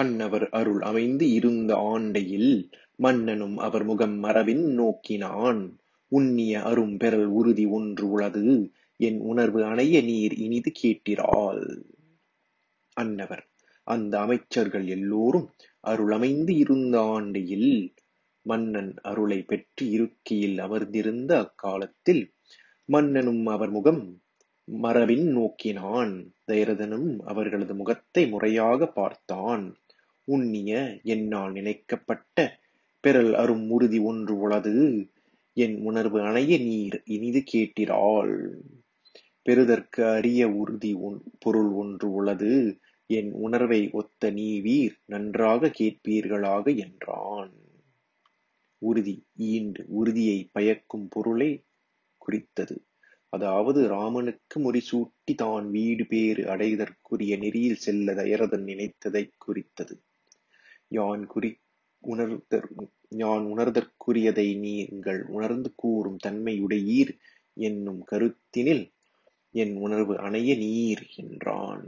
அன்னவர் அருள் அமைந்து இருந்த ஆண்டையில் மன்னனும் அவர் முகம் மரபின் நோக்கினான். உன்னிய அரும் பெறல் உறுதி ஒன்று உளது. என் உணர்வு அணைய நீர் இனிது கேட்டிறாள் அன்னவர் அந்த அமைச்சர்கள் எல்லோரும் அருளமைந்து இருந்த ஆண்டையில் மன்னன் அருளை பெற்று இருக்கையில் அமர்ந்திருந்த அக்காலத்தில் மன்னனும் அவர் முகம் மரபின் நோக்கினான். தயரதனும் அவர்களது முகத்தை முறையாக பார்த்தான். உண்ணிய என்னால் நினைக்கப்பட்ட பெறல் அரும் உறுதி ஒன்று உளது. என் உணர்வு அணைய நீர் இனிது கேட்டிரால் பெறுதற்கு அரிய உறுதி பொருள் ஒன்று உளது. என் உணர்வை ஒத்த நீவீர் நன்றாக கேட்பீர்களாக என்றான். உறுதி ஈண்டு உறுதியை பயக்கும் பொருளை குறித்தது. அதாவது ராமனுக்கு முறிசூட்டி தான் வீடு பேறு அடைதற்குரிய நெறியில் செல்ல தயரதன் நினைத்ததைக் குறித்தது. யான் உணர்தற்குரியதை நீங்கள் உணர்ந்து கூறும் தன்மையுடையீர் என்னும் கருத்தினில் என் உணர்வு அணைய நீர் என்றான்.